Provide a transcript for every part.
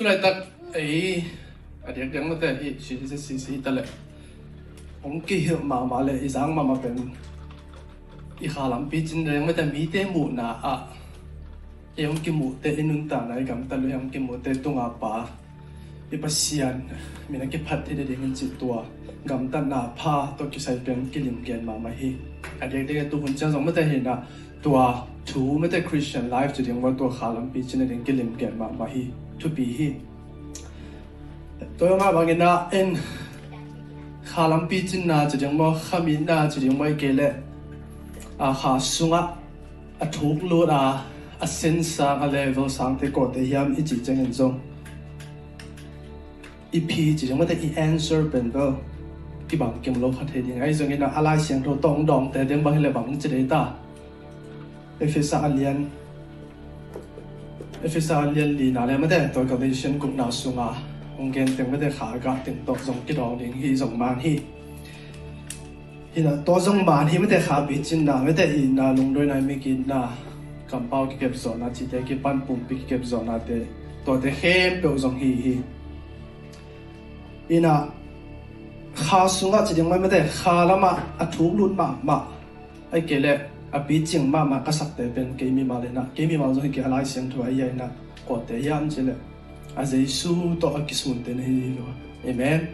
ตัวไหนตัดไอ้เด็กยังไม่แต่อีชีสสิสิตัดเลยผมกี่มามาเลยอีสังมามาเป็นอีขาลัมปีจินเลงไม่แต่มีเตมูนาอะยังกิมูเตอินุนตาไหนกันตัดเลยยังกิมูเตตุงอาปาอีปัสเซีนมีนักพัฒน์ที่เด็กเงินจิตตัวกำตันนาพาตัวกิใส่เป็นกิลิมเกียนมามาฮีอันเด็กเด็กตัวคนเจ้าสองไม่แต่เห็นอะตัวทูไม่แต่คริสเตียนไลฟ์จุดยังว่าตัวขาลัมปีจินเด็กกิลิมเกียนมามาฮี to be hi tôi mà bằng na, en khá lắm bị na chỉ tiếng mà khá na chỉ tiếng mà cái lệ à khá sung á à thuốc luôn à à sen sang à level sang te ko te hiam, i chi chang en zong. I pi chi jang mà te, i answer ben bên ki bang kem lo lô phát ding ai zong na ala siang tho tong dong te tiếng bang le bang chi đấy ta. Efesa alian FSR liên lì nào lên mất đấy tôi có thể xin cục nào xuống à ông gen tìm mất đấy khá cả tìm tổ dòng cái đó đến khi dòng màn hi hi là tổ dòng màn hi mất đấy khá bị chín nào mất đấy hi là lùng đôi này mới kín là cầm bao cái kẹp giỏ là chỉ thấy cái pan bùm bị kẹp giỏ là thế tổ thế khép biểu dòng hi hi hi là khá xuống à chỉ những mấy mất đấy khá lắm mà à thú luôn mà mà ai kể lệ a bi ching ma ma ka sak te pen ke mi ma le na ke mi ma zo ki alai sen thua ye na ko te yam che le a jesu to a kisun te ne hi lo amen.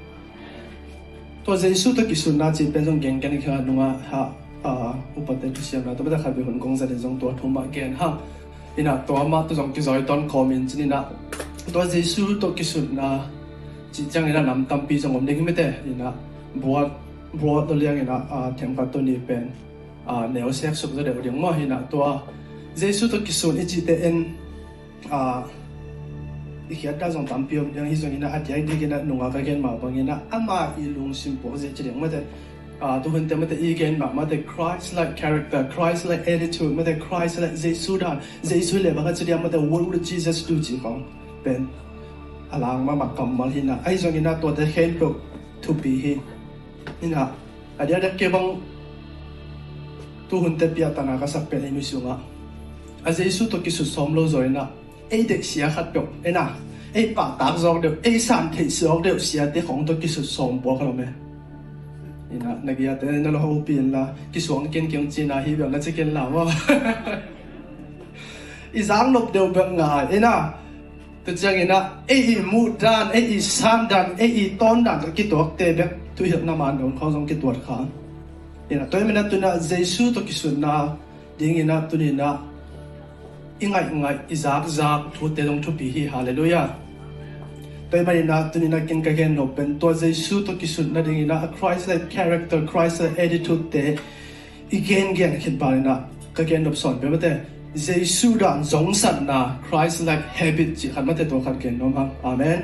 to Jesu to kisun na chi pen jong gen gen kha nunga ha a upate tu siam na to bata khabi hun gong sa le jong to thuma gen ha ina to ma to jong ki zoi ton comment ni na to Jesu to kisun na chi chang ina nam tam pi jong om ding mete ina buat buat to liang ina a them pa to ni pen a neo sek sup zo de ding mo ina to Giêsu to kisun ichi te en. A khi ta dùng tam piom đang hi zong ina at yai cái ina nunga cái gen màu bằng như ina ama i lung sim po je chire ma de a tôi hun te mà de i gen mà, ma Christ like character Christ like attitude mà thế Christ like Giêsu đó, Giêsu le bằng ka chire mà thế what would Jesus tu ji kong ben alang mặc ma kam mal hina ai zong ina to de khen pro to be hi ở đây đã kêu bằng tu hun te pia tana ka sak pe ni sunga a jesu to ki su som lo zoi na ei de sia khat pe e na ei pa tak zok de ei san thei sok de sia te khong to ki su som bo kha me ina nagia te na lo ho pin la ki suang ken kyong chi na hi ba la chicken la wa i zang lop deu ba nga ina tu chang ina ei mu dan ei san dan ei ton dan ki tok te be tu hiệp nam an dong kho zong ki tuột khan ina toy mena tuna jesu na kisunna ding ina tunina ingai ngai izak zak thu te long thu pi hi, hallelujah. Tôi mình na tôi na kinh toy mena nộp kin tôi gen no tôi to jesu na kisunna ding na christ like character, christ like attitude te igen gen khit barina ka gen no son be mate jesu dan giống san na christ like habit chi khan mate tôi khăn gen no ma amen.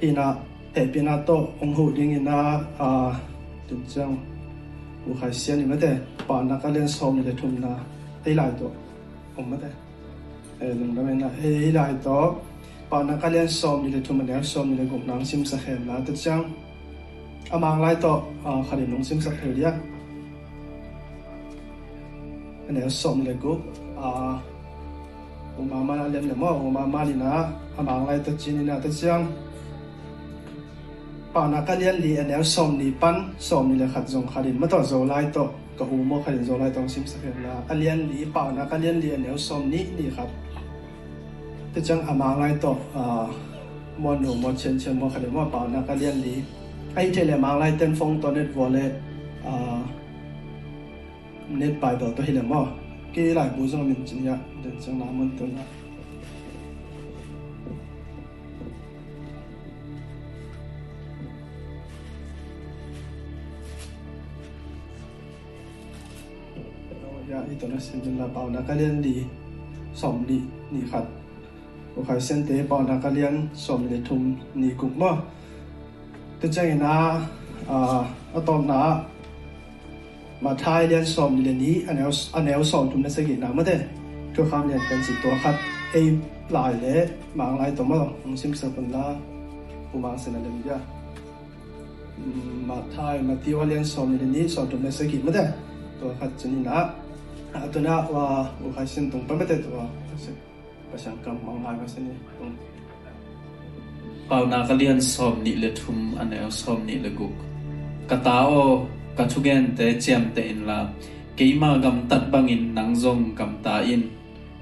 Ina te pina to ong hu ding ina a tum chang กูขายเสียนี่ไม่แต่ปอนนักก็เล่นซ้อมนี่ก็ทุ่มนะให้หลายตัวผมไม่แต่เออหนึ่งแล้วไม่นะให้หลายตัวปอนนักก็เล่นซ้อมนี่ก็ทุ่มมาแล้วซ้อมนี่กลุ่มน้องซิมสะเข็มนะแต่จังอามางหลายตัวอ่านาน้องซิมสะเข็เนี่ยเนี่ยซ้อมเลยกูอ่าผมมามาเล่นเลยมั้งผมมามาลีนะอามางหลายตัวจีนนี่นะแต่จัง pana kalian li an el som ni pan som ni le khat zong kharin ma to zo lai to ka u mo kharin zo lai tong sim sa khem la alian li pana kalian li an el som ni ni khat te chang ama lai to a mo no mo chen chen mo kharin mo pana kalian li ai te le ma lai ten phong to net vole net pai do to hi le mo ke lai bu zo min chin ya den chang na mon ยาอิตนัสินลาเปานักเรียนดีสมดีนี่ครับก็ขายเส้นเตปอนักเรียนสมเดทุมนี่กุกมอตัวใจนะอ่าอะตอมนะมาทายเรียนสมเรียนนี้อันเอลอันเอลสมทุมนักศึกษาไม่ได้ตัวคำเรียนเป็นสิตัวคัดไอ้หลายเลยบางหลายตัวมั้งผมซิมสับเป็นละผมบางเสนอเลยมั้ยมาทายมาที่ว่าเรียนสมเรียนนี้สมทุมนักศึกิาไม่ได้ตัวครับชนิดนะ na ato na wa ukaisin tong pamete to wa kasi pasyang kam mang hai kasi ni pau na kalian som ni le thum anel som ni le guk katao kathugen te chiam te in la keima gam tat bangin nang zong gam ta in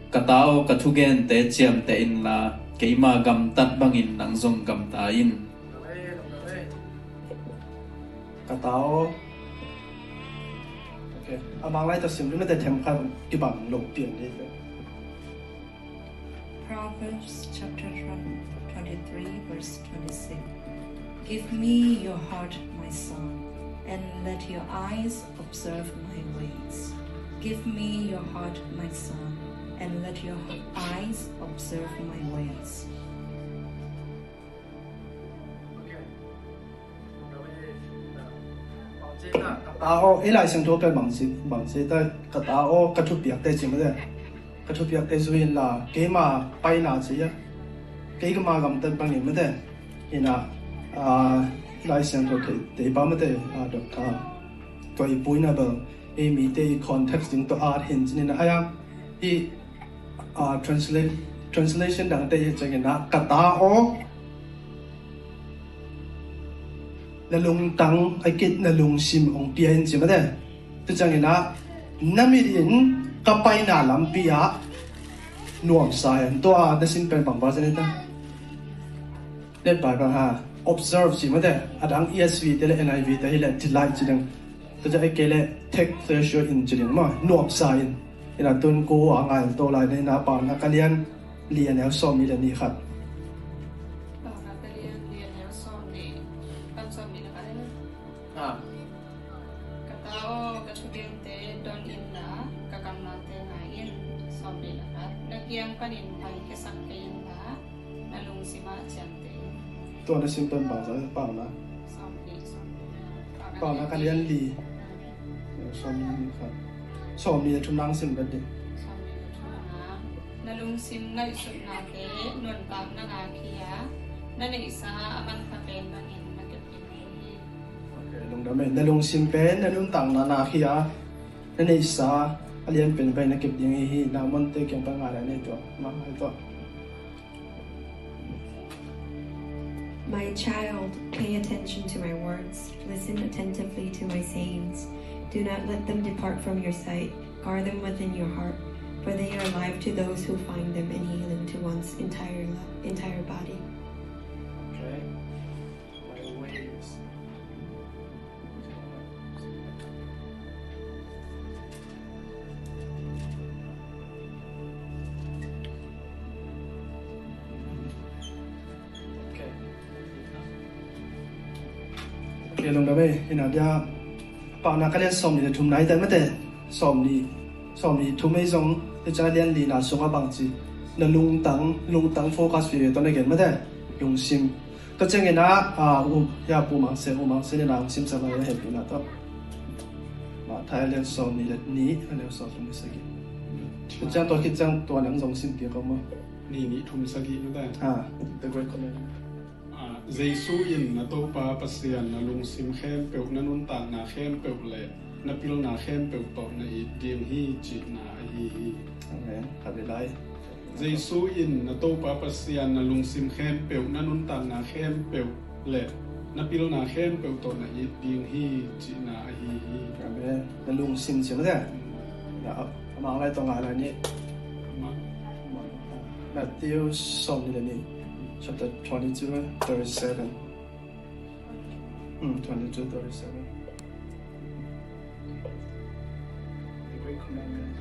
katao kathugen te chiam te in la keima gam tat bangin nang zong gam ta in katao okay sim lo Proverbs chapter 23, verse 26. Give me your heart, my son, and let your eyes observe my ways. Give me your heart, my son, and let your eyes observe my ways. tao ấy lại sang thua cái bằng gì bằng gì ta cái tao cái thuốc biếc đây chỉ mới đấy cái thuốc biếc đây rồi là cái mà bay nào gì á cái cái mà cầm tên bằng gì mới đấy thì là à lại sang thua cái để bao mới đấy à được à cái bùi nào bờ em mi đây context nhữngตัว art hình như là ai à ഈ translate translation đang đây cho cái nào cái na lung tang akit na lung sim ong piahin si mada. Tujang ina, namirin kapay na lam piya nuam sayan. Tua na sin pen pang basa nita. Let by bang ha, observe si mada. At ang ESV tila NIV ta hila tilay chidang. Tujang ikele take treasure in chidang ma nuam sayan. Ina tun ko ang ayal to lai na na pa na kalian liyan el som ila ni khat. ปล่านะการเรียนดีสอมีครับสอมีทุนนังสิ่งแบบนี้ suami tuna nalung sim na isut nate non tam na ngakia nana isa aman paten bangin nakapin ini โอเคลงดาเมนใน ลงซิมเป็นในลุงต่างนานาขี้ยาในในสาเรียนเป็นไปในเก็บยังไงฮีนามันเตะเกี่ยงปังอะไรในตัวมาให้ตัว My child, pay attention to my words. Listen attentively to my sayings. Do not let them depart from your sight. Guard them within your heart, for they are life to those who find them and healing to one's entire lo- entire body. เคลงดาเมนนาเดียปานาก็เรียนสอมนี่ทุ่มไหนแต่ไม่แต่สอมนี่สอมนี่ทุ่มไม่ทรงจะจะเรียนลีนาสงอาบังจีนลุงตังลุงตังโฟกัสไปตอนนี้เกิดไม่ได้ลงซิมก็เจงเงินนะอ่าอุยาปูมังเซอุมังเซเนี่ยนะซิมสบายเห็นปีนะตัวมาไทยเรียนสอมนี่เลยนี้อันเรียนสอมนี่สักทีก็จังตัวคิดจังตัวหนังสองซิมเปียก็มานี่นี่ทุมสกีนั่นแต่อ่า the great command อ่า เจซูอินนะโตปาปัสเซียนนะลุงซิมเข้มเปียวนะนุนต่างนาเข้มเปียวเลยนะพิลนาเข้มเปียวตอนะอีเดียงฮีจินาฮีฮีอาเมนขับไปไล่เจซูอินนะโตปาปัสเซียนนะลุงซิมเข้มเปียวนะนุนต่างนาเข้มเปียวเลยนะพิลนาเข้มเปียวตอนะอีเดียงฮีจินาฮีฮีอาเมนนลุงซิมใช่ไหมเนี่ยนะมาอะไรตรงอะไรนี่มา Matthew สองนี่เลยนี่ chapter 22 37อืม22 hmm, 37 The great commandment.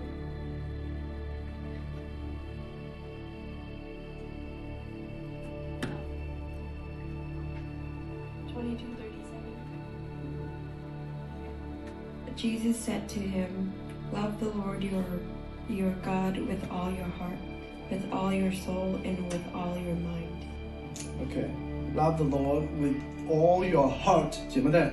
Jesus said to him, Love the Lord your your God with all your heart, with all your soul, and with all your mind. Okay. Love the Lord with all your heart จิไม่ได้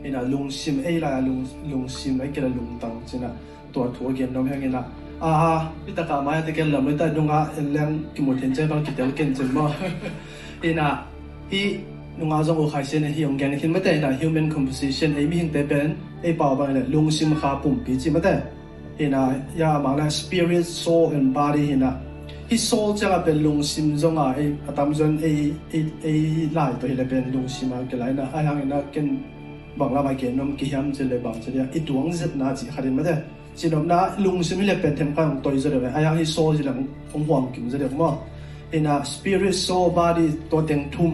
เห็นอะลุงซิมเอ้ยละลุงลุงซิมไอ้เกลลุงตังจินะตัวถัวเกมน้องแห้งนะอ่าพี่ตะกามาตะเกลไม่ได้ดงอะเอ็นแรงกิมหมดเห็นใจบางกิเตลเกนจิมาเห็นอะที่นุ่งอาจงโอไข่เส้นที่องแกนเห็นไม่ได้นะ human composition ไอ้มีหิงแต่เป็นไอ้เป่าบางเนี่ยลุงซิมขาปุ่มปีจิไม่ได้เห็นอะยามาละ spirit soul and body เห็น ฮิโซจะเป็นลุงซิมจงอะไอ้ตามจนไอ้ไอ้ไอ้หลายตัวเลยเป็นลุงซิมก็เลยนะไอ้ทางนั้นกินบางละไม่เกี่ยนมกิยามจะเลยบางจะเนี่ยไอ้ดวงเจ็ดนาจีขัดินมาเด้สินมนะลุงซิมิเลเป็นเทมกันของตัวจะเลยไอ้ทางฮิโซจะเลยองห่วงกิมจะเลยมั้งไอ้น่ะ spirit soul body ตัวเต็งทุ่ม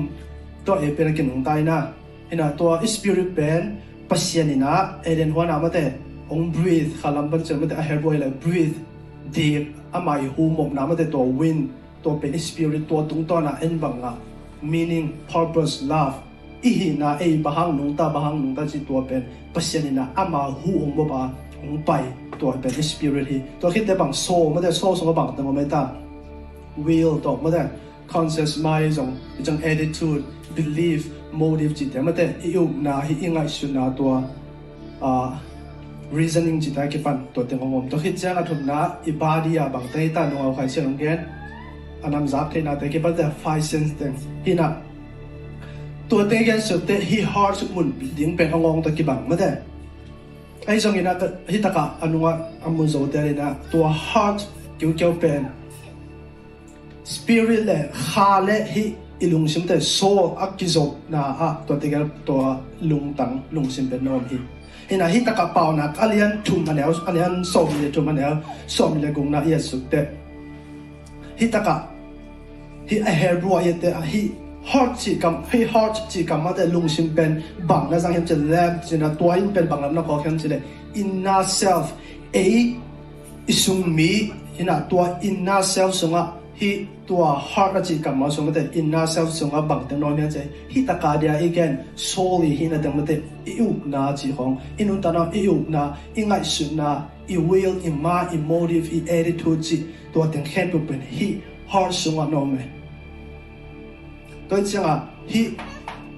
ตัวเอเป็นกินงตายนะไอ้น่ะตัว spirit เป็นปัสยานีนะเอเดนหัวหน้ไม่เด้อง breathe ขาลัมบันเจอม่ได้ hair boy เลย breathe ดีอามาหูหมกน้ำมันแต่ตัววินตัวเป็นสปิริตตัวตรงตอน่ะเอ็นบังอะ meaning purpose love อีหินาเอบะหังนงตาบะหังนงตาจิตัวเป็นปัศยนินาอามาหูองบบาองไปตัวเป็น spirit ฮีตัวคิดแต่บังโซไม่ได้โซสงบังแต่ไม่ตา will ตัวไม่ได้ conscious mind จงจง attitude belief motive จิตแต่ไม่ได้อิวนาฮิอิงไงสุนาตัวอ่า reasoning chỉ tại ki pan to te ngom to khit chang a thum na i body a bang te ta no khai sinh ông gen anam zap te na te ki pa the five sense te hi na to te gen su te hi heart su mun ding pe ngong to ki bang ma te ai jong ina ta hi ta ka anunga amun zo te na to heart kyu kyu pen spirit le kha le hi ilung sim te so akizo na a to te gal to lung tang lung sim pe nom hi ina hi taka pau na alian thum anel alian som le thum anel som le gung na yes te hi taka hi a hair bro ye te hi heart chi kam hi heart chi kam ma te lung sim pen bang na sang hem che lab chi na tua in pen bang na ko hem chi le inna self a isung mi ina tua inna self sunga hi tua heart chi kam ma sunga te inna self sunga bang te no ne che hi taka dia again soul hi na te ma te iu na chi hong inu ta na iu na ingai su na i will i ma i motive i attitude chi tua ten khen pu pen hi heart sunga no me tôi chẳng à hi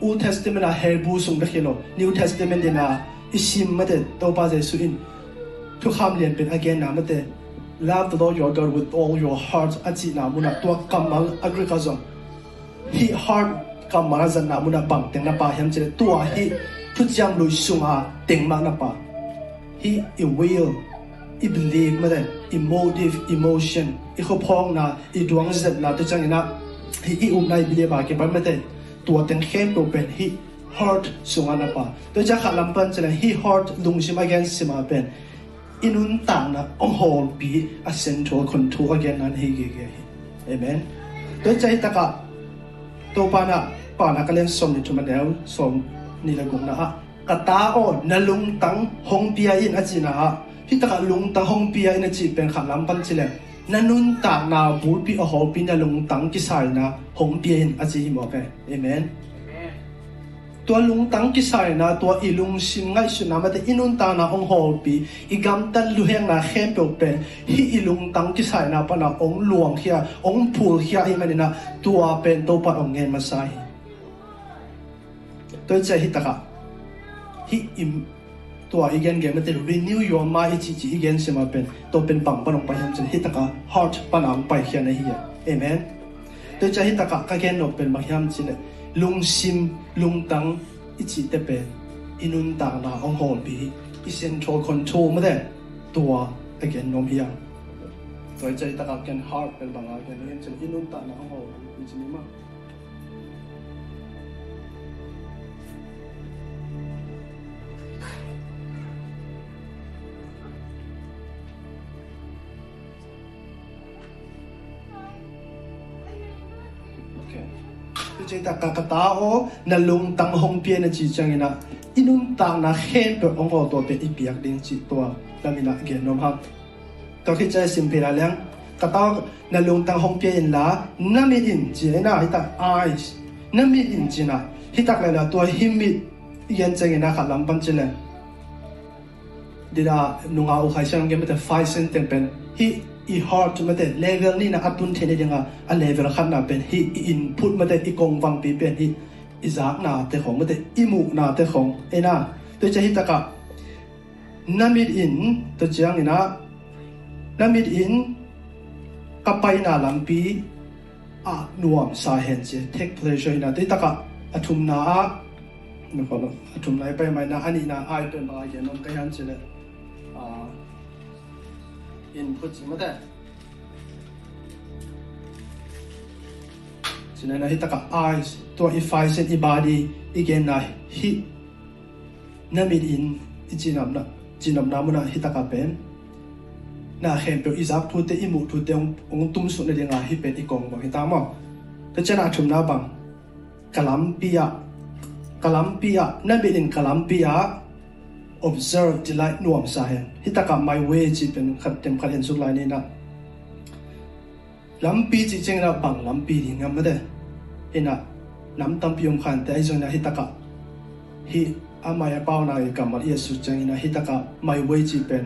Old Testament à Hebrew sung đặc lo New Testament dina isim mate to pa je su in thu kham lian pen again na mate love the Lord your God with all your heart achi na muna to kamal agriculture hi heart kamara zan na muna bang teng na pa hem che tua hi thu chang lui sung a teng ma na pa hi i will i believe mate emotive emotion i kho phong na i duang zet na to chang ina hi i um nai bile ba ke ba mate tua ten khem to pen hi heart sunga na pa to cha khalam pan chela hi heart lung sim again sima pen inun tang na ong hol bi a central control again an hi ge ge amen to cha ta ka to pa na pa na ka len som ni thuma deu som ni la gong na ha ka ta o na lung tang hong pia in a china ha hi ta ka lung tang hong pia in a chi pen khalam pan chile na nun ta na bu pi a hol pi na lung tang ki sai na hong pi in a chi mo pe amen ตัวลุงตั้งกิสายนะตัวอีลุงสินไงสุนามาแต่อินุนตานะองหอปีอีกำตันลุเฮงนะเข้มเปียวเป็นฮีอีลุงตั้งกิสายนะปะนะองหลวงเฮียองผูเฮียอีมันนะตัวเป็นตัวปนองเงินมาใส่ตัวใจฮิตะกะฮีอิมตัวอีเกนเกมันต่ renew your mind จีจีอีเกนเสมาเป็นตัวเป็นปังปนองไปยัมยมันฮิตกะ heart ปะนองไปเฮียนเฮียเอเมนตัวใจฮิตะกะก็แกนออกเป็นมาเฮียมันเนี่ย lung sim lung tang ichi te pen inun ta na ong hol bi i central control ma de tua again nom hiya to cha hitaka ken heart pen bang again yen chen inun ta na ong hol ichi ni ma ta ka ka ta cả na lung tăng hong pia na chi chang ina. Inun ta na khen pe ong ho to pe ipiak ding chi to lamina ge nom ha. To khi chai sim pira lang ka ta na lung tang hong pia in la, na mi in chi na hita eyes na mi in chi na hita ka la to him mi yan chang ina ka lam pam chi le dira nunga u khai sang ge me te five cent pen. Hi อีฮอร์จมาแต่เลเวลนี่นะอัตุนเทนยังอะอันเลเวลขั้นน่ะเป็นฮีอินพุทมาแต่อีกองฟังปีเป็นฮีอิซากนาแต่ของมาแต่อีมูนาแต่ของไอ้น่ะตัวจะฮิตตะกะนามิดอินตัวเจียงนี่นะนามิดอินกับไปนาลัมปีอาหน่วมสาเหตุเจเทคเพลชอยนะตัวตะกะอัทุมนานะครับอกอัทุมไหนไปไหมนะอันนี้นะไอเป็นอะไรเนี่ยวกับการเจริญ nên là hi taka eyes tua ifai sen i body igen na hi namit in ichinam na chinam na muna hi taka pen na hem pe izak thu te imu thu te ong tum su na dinga hi pen i kong bang hi ta mo te chana thum na bang kalam pia kalam pia namit in kalam pia observe ที่ไลน์นวมสาเหตุฮิตกับ my way จีเป็นขัดเต็มขัดเห็นสุดไลน์นี่นะลำปีจีเจงเราบังลำปีนี่งั้นไม่ได้เห็นนะลำตั้มพิมขันแต่ไอ้ส่วนนั้นฮิตกับฮิอามาเป้าในกับมาเยสุเจงนะฮิตกับ my way จีเป็น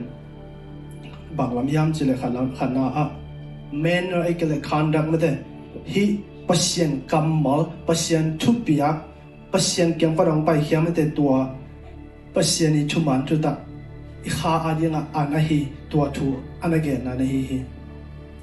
บังลำยามจีเลยขัดลำขัดนาอะ manner ไอ้ก็เลยคันดักไม่ได้ฮิปัศยันกำมอปัศยันทุบปียกปัศยันเกี่ยงฝรั่งไปเขียน pasiani chuman tu ta i kha adinga ana hi tua thu ana ge na na hi. Hi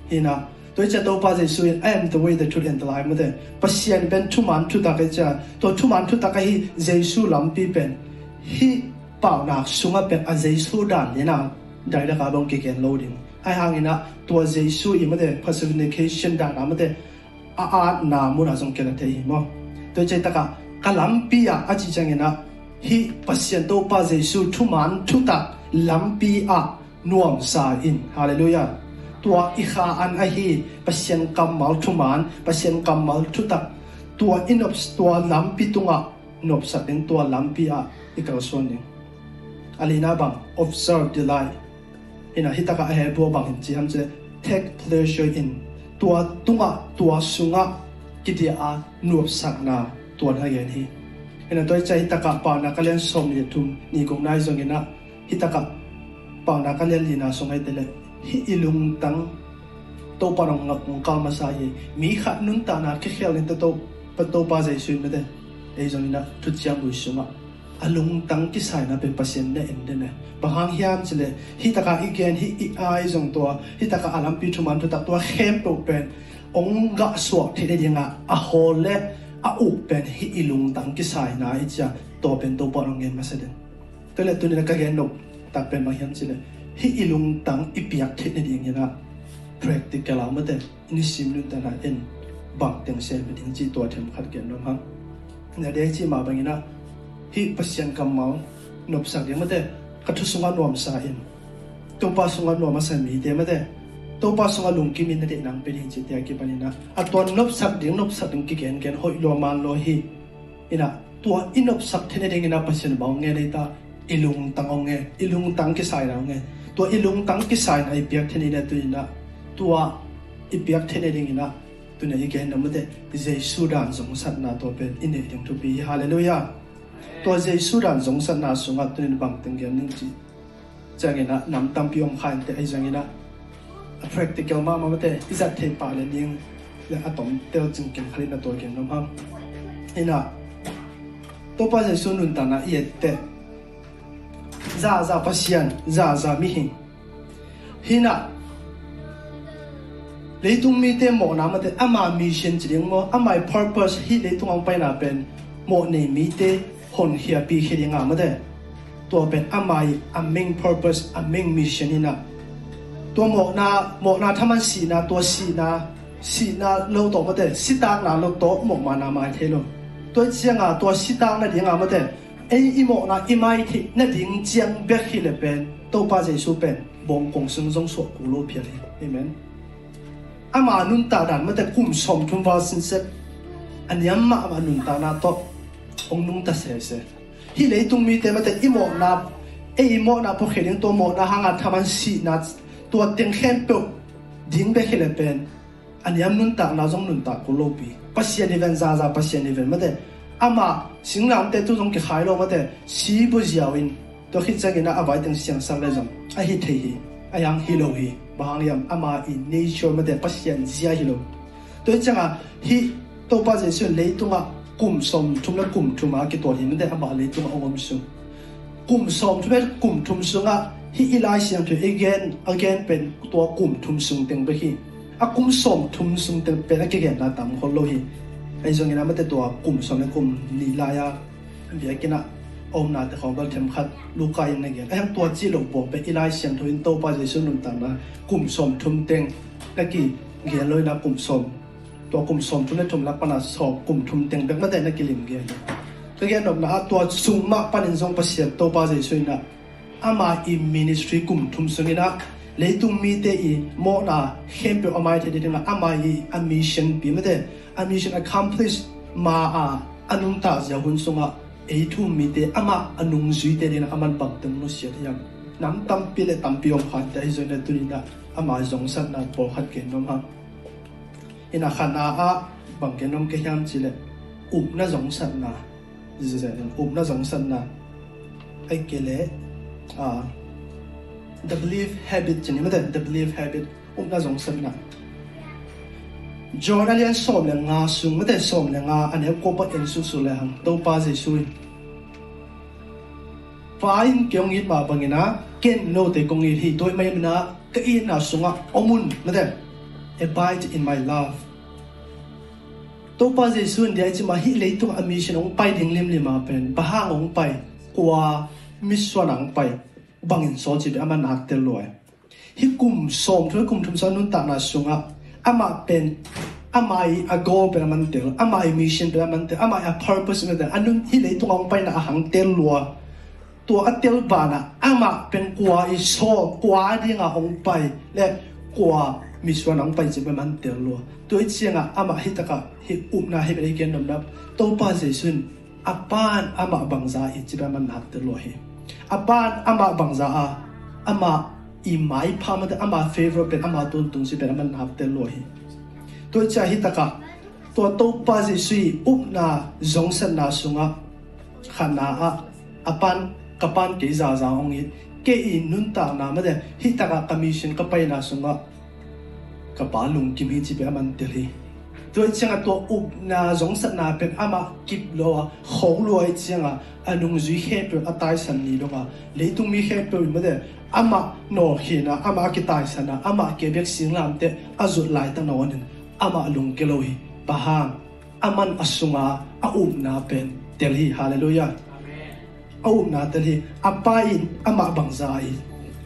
hina tôi cha tôi bao giờ I am the way the truth and the life mà thế pasian ben chuman tu ta cái cha, to chuman tu ta cái hi Jesus làm pi ben hi bảo nạc sunga ben a Jesus đàn nè na đại là cả bông kia kẹn lâu đi ai hàng ina, tua Jesus im mà thế personification đàn làm mà thế a a na mu na song kia là tôi cha ta cả kalam pi a a chỉ chẳng ina hi pasien to pa jesu thu man thu ta lampi a nuam sa in. Hallelujah. Tua i kha an a hi pasien kam mal thu man pasien kam mal thu ta tua inop tua lampi tunga nop sa den tua lampi a i kal son ni. Alina bang, observe the light ina hitaka he bo bang chiam che, take pleasure in. Tua tunga, tua sunga, kitia a nuop sakna tuan ha yan hi ina toy chai taka pa na kalen som ye tum ni gong nai zong ina hitaka pa na kalen lina songai tele hi ilung tang. To parang ngap ng kalma sa ye. Mi khat nun ta na ke khel ni to pa to pa zai su me de ei zong ina tu chiang bu su ma alung tang ki sai na pe pasien ne en de ne bahang hiam chile hi ta ka igen hi i ai zong to hi ta ka alam pi thu tu ta to hem to pen ong ga so thi de nga a hole le a u pen hi ilung tang ki sai na i cha to pen to parang ngen ma sa de to le tu ni ka gen no ta pen ma hiam chile hi ilung tang ipiak the ne ding yana practical amate ini simnu ta na en bang teng se be ding chi to them khat gen nom ha na de chi ma bangina hi pasyan kam mau nop sak de mate ka thu sunga nom sa in to pa sunga nom sa mi de mate topa songa lungki min de nang pe hin chitia ki panina aton nop sak ding nop sak ding ki gen gen hoi lo man lo hi ina tua inop sak thene ding ina pasin baung nge le ta ilung tang ong nge ilung tang ki sai rang nge tua ilung tang ki sai ai pek thene le tu ina tua i pek thene ding ina tu ne ki hen namte jesu dan jong sat na to pe in de ding tu bi hallelujah. Tua jesu dan jong sat na sunga tu ne bang teng gen ning chi changena nam tam piom khan te ai changena ตัวอีลุงตั้งกิสายไอเปียกเทนี่เนี่ยตัวนะตัวอีเปียกเทนี่ดิ่งนะตัวเนี่ยอีกเห็นนะมันเดเจสุดานสงสัตนา ตัวหมอกนาหมอกนาถ้ามันสีนาตัวสีนาสีนาเลาตัวมาแต่สีตางนาเลาตัหมอกมานามาเทลงตัวเจียงอะตัวสีตางนาดิ่งอะมาแต่ไอ้อีหมอกนาอีไม่ที่นาดิ่งเจียงเบียขี้เลเป็นตัวป้าเจสุเป็นบงกงซึ่งจงสวกุโลเพียเลยเอเมนอามานุนตาดันมาแต่กุมสมทุนวาสินเซอันนี้มาอามานุนตานาตบองนุนตาเสเสอฮีเลยตรงมีแต่มาแต่อีหมอกนาไอ้อีหมอกนาพวกเขียนตัวหมอกนาหางานทำมันสีนา a to si ta na ding a ma de ai imo na imai thi na ding chiang be hi le pen to pa je su pen bong kong sung jong so ku lo pia le amen ama nun ta dan ma te kum som thum va sin se an yam ma ma nun ta na to ong nung ta se se hi le tung mi te ma te imo na e imo na po kheling to mo na hanga thaman si na to ting khem pe ding be hi le pen an yam nun ta na jong nun ta ku lo pi pasien even za za pasien even ma te ama singnam te tu jong ki khai lo ma te si bu jiawin to khi chang ina avai teng siang sang le jong a hi thei hi ayang hi lo hi bang liam ama in nature ma te pasien zia hi lo to chang a hi to pa je su le tu ma kum som thum la kum thuma ki to hi ma te ama le tu ma ongom su kum som thu kum thum sunga hi ilai siang thu again again pen to kum thum sung teng ba hi a kum som thum sung teng pen a ke gen na tam hol lo hi ai zong ina mate tua kum som le kum li la ya bia kina om na te khong gal them khat lu ka yang nge ai tua chi lo bo pe ilai siam thoin to pa ฮิอิลาเสียงถือ again again เป็นตัวกลุ่มทุมสุงเต็งไปฮีอากลุ่มสมทุมสุงเต็งเป็นนักเกียรตินาตามคนโลฮีไอ้ส่วนนี้นะมันเป็นตัวกลุ่มสมในกลุ่มลีลายาเบียกินะอมนาแต่ของเราเทมคัดลูกายังไงเงี้ยไอ้ตัวจีหลงบวงเป็นอิลาเสียงถือโตปาเจสุนุนต่างนะกลุ่มสมทุมเต็งนักกีเกียรเลยนะกลุ่มสมตัวกลุ่มสมทุนได้ทุมรักปนาสอบกลุ่มทุมเต็งเป็นไม่ได้นักกิลิมเกียร์ก็แค่นบนนะตัวสุ่มมากปนินทรงประสิทธิ์โตปาเจสุนนะ ama i ministry kum thum sungina leitung mi te i mo na hempe amai te de na ama i a mission bi me de. A mission accomplish ma a anung ta ja hun sunga. E thu mi te ama anung zui te de na aman pam tung no sia yam nam tam pi le tam pi om khat te zo na tu na. Ama zong san na po khat ke nom ha. E Ina khana a bang ke nom ke yam chi le. Um na zong san na. Zai zai um na zong san na. Ai ke le. A the belief habit chini mate the belief habit up na zong san na John alian som le nga sung mate som le nga ane ko pa en su su le hang do pa je sui fain kyong it ma bangina ken no te kong it hi toy mai na ka in na sunga omun mate abide in my love to pa jesu dia chi ma hi le tu a mission ong pai ding lim lim ma pen pa hang ong pai kwa mission ang pai bangin so chi ama nak tel loe hi kum som thoi kum thum sa nun ta na sunga ama pen ama i a goal pen man tel ama i mission pen man tel ama a purpose me anun hi le tu ong pai na hang tel loa ตัวอัตเตลบานะอามาเป็นกว่าอิโซกว่าดีงาองไปและกว่ามีส่วนองไปจะเป็นมันเตลลัวตัวเชียงอ่ะอามาฮิตกะฮิอุบนาฮิเป็นเกนนำนับตัวป้าเจสุนอาปานอามาบังซาอิจะเป็นมันนักเตลลัวฮิ apan ama bangza a. Ama, i mai phama te ama favor pe, ama tun tung si pe, ama hap te lo hi. To cha hi taka to to pa ji sui, up na zong san na sunga. Khana a, apan, kapan ke za za ong hi. Ke i nun ta na ma de, hi taka commission ka pai na sunga. Ka pa lung kim hi chi pe aman te hi. มาเฟเวอร์เป็นอามาตุนตุนสิเป็นมันนักเตลลัวฮิตัวเชียฮิตกะตัวตัวป้าเจสุยอุบนาจงสันนาสุงะขานาอาอาปาน kapan ke za za ong it ke in nun ta na ma de hi ta ka commission ka pai na sunga ka pa lung kim hi chi be man te li to changa to up na zong sat na pe ama kip lo ho lo ai changa anung zui he pe atai san ni lo nga le tung mi he pe ma de ama no hi na ama ki tai san na ama ke bek sing lam te azut lai ta no nin ama lung ke lo hi paham aman asunga a up na pen tel hi hallelujah au na tel hi apa in ama bangza i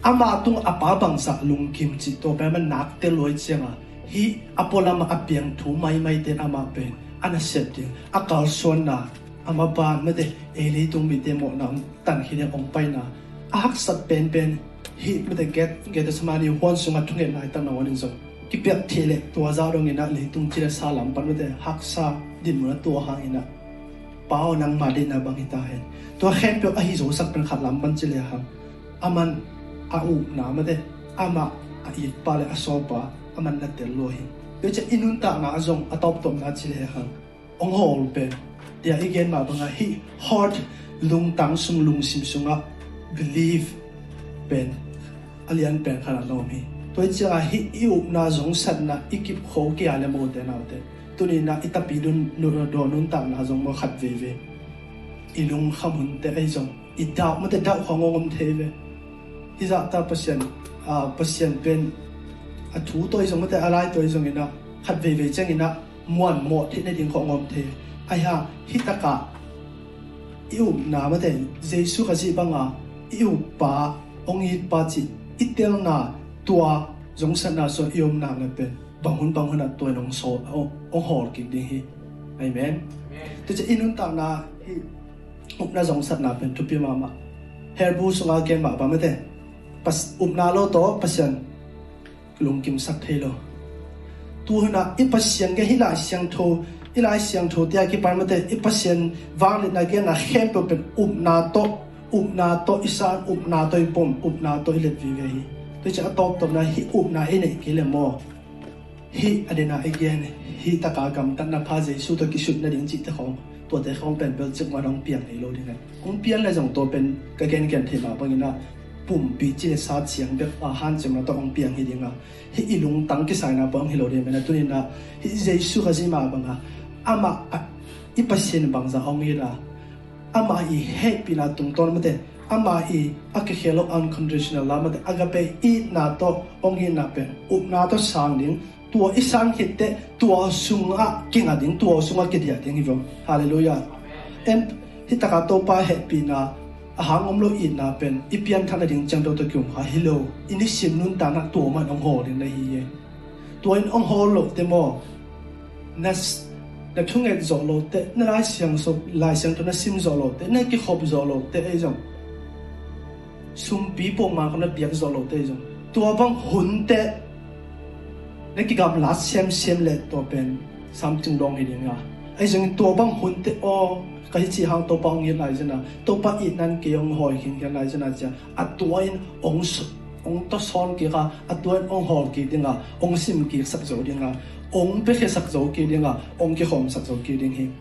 ama tung apa bangza lung kim chi to pe man nak te loi chenga hi apola ma apiang thu mai mai te ama pen ana sep te akal son na ama ban ma de ele tung mi te mo na tan hi ne ong pai na ak sat pen pen hi ma de get get samani hon sunga tung ne nai ta na wanin zo ki pek thele to za rong ina le tung chi sa lam pan ma de hak sa din mo na to hang ina pao nang ma de na bang ita hen ตัวแค่เปียวอหิโสสักเป็นขัดลำบันจิเล aman na tel loi ke che inun ta nga zong atop tom na chile hang ong hol pe ya igen ma banga hi heart lung tang sung lung sim sung sunga believe pen alian pen khana no mi. Toi cha hi iu na zong sat na ikip kho ke ale mo te na te tuni na itapi dun no do nun ta na zong mo khat ve ve ilung khamun te ai zong i dau mo te dau khongom the ve hi za ta pasien a pasien pen อัถูตัวสงแต่อะไรตัวสงเนะขัดเวเวเจงนะมวนหมดที่ในดิ่งของอมเทไอ้ฮะฮิตกะอิวนามาแต่เจสุขสิบังอะอิวปาองค์อิปาจิอิเตลนาตัวสงสนาส่วนอิวนาเป็นบางคนบางคนตัวน้องโซองหอกินดีฮีไอเมนแต่จะอินุนตานาฮีอุปนาสงสนาเป็นทุพิมามาเฮลบูสงาเกนมาบ้ามาแต่ปัสอุปนาโลโตปัสยัน lung kim sak the lo tu na ipasian ge hila siang tho ila siang tho tia ki parmate ipasian wang na cái na hem pe pe um na to um na to isan um na to pom um na to ile vi ge hi tu cha top top na hi um na ene ki le mo hi adena again hi ta ka kam tan na pha je su to ki shut na ding chi chỉ khong tu te khong bền bel chik ma dong biến ni luôn ding ai kong biến la jong tôi pen cái gen gen the ma bang ina pum pi che sa chiang be a han chem na to ong piang hidinga hi ilung tang ki sai na pam hilo de mena tunin na hi jesu ka jima banga ama i pasien bangza ong ira ama i he pina tung ton mate ama i akakhelo unconditional la mate agape i na to ong hi na pe. Up na to sang ding. Tua i sang hit te. Tua sunga kinga ding. Tua sunga kidia ding hi vong. Hallelujah. Em hi taka to pa he pina หางอมโลอินนะเป็นอิปยันทันดิงจังโดตะกุมหาฮิโลอินิชิมนุนตานักตัวมันองโหดินในฮีเยตัวอินองโหโลเตมอนัสนักทุ่งเอกจอโลเตนลายเสียงสบลายเสียงตัวนั้นซิมจอโลเตนักกิอบจอโลเตไอจังซุมปีโปมาคนนั้นเบียกจอโลเตจังตัวบังหุนเตนักกิกำลัดเซียมเซียมเลตตัวเป็นสามจึงดองเฮียงอะไอจังตัวบังหุนเตอ cái chỉ hàng tổ bằng yên lại chân à tổ bắt ít nan kia ông hỏi hiện cái lại chân à chứ? À tuổi ông ông to son kia à à tuổi ông hỏi kia đi à ông sim kia sắc dấu đi à ông biết cái sắc dấu kia đi à ông kia không sắc dấu kia đi hình,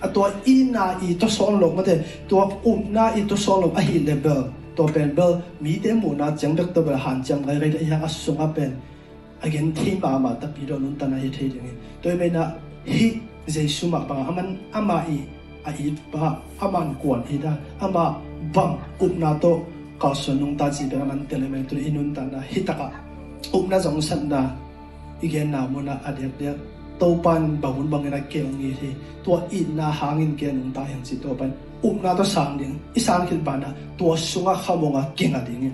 à tuổi in na ít to son lộc mà thế. Tuổi um na ít to son lộc à hi level to pen bel mi te mu na chẳng được to bel han chẳng cái cái ya asung a pen again thi bà mà ta pi do nun ta na hi thei ding tôi bây na hi Jesus mà bằng aman ama i a i pa aman kuan i da ama bang up na to ka sunung ta chi da man tele me tu inun ta na hitaka up na jong san na igen na mo na adek dek to pan bangun bang na ke ngi thi to i na hangin ke nung ta yang chi to pan up na to sang ding i sang khil ba na to sunga khamonga kenga ding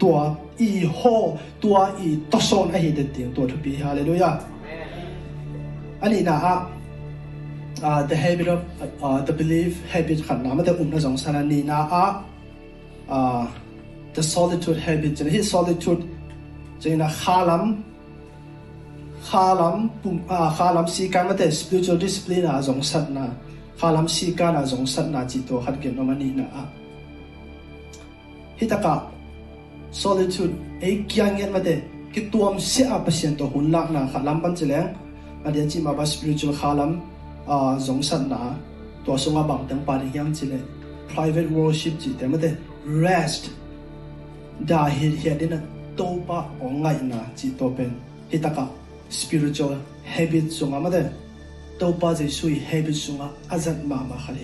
to i ho to i to son a hi de ting to bi hallelujah ani na a uh, the habit of uh, the belief habit khan na ma te um na jong sana ni na a uh, the solitude habit chen hi solitude jena khalam khalam pum a khalam si ka ma the spiritual discipline a jong sat na khalam si ka na jong sat na chi to khat ke no ma ni na a hitaka solitude ei kyang yen ma the ki tuam se a pasien to hun lak na khalam ban cheleng adia chi ma ba spiritual khalam 啊，从刹那多松啊，忙等把你养起来，private worship 只对不对？rest 大黑黑的呢，都把往爱那只多边，黑大个 spiritual habit 松啊，么的，都把这属于 habit 松啊，阿赞妈妈哈哩，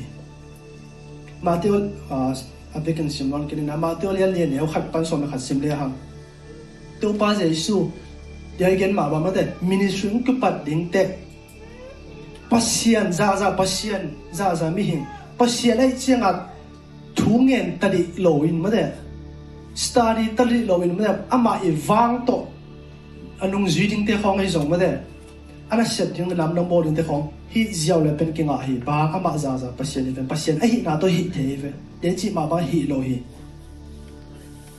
马蒂奥啊，阿贝根新郎跟那马蒂奥连连，然后还搬上面还新来哈，都把这属，第二件妈妈么的，ministry 个把领带。Pasian za za pasian za za, mi hin pasian ai chenga thungen lo in ma de. Study tali lo in ma de. Ama i wang to. Anung zui ding te khong ai zong ma de. Ana set ding lam lam bo ding te khong. Hi ziaw le pen kinga hi ba. Ama za za pasian ni pen pasian ai na to hi the ve den chi ma ba hi lo hi.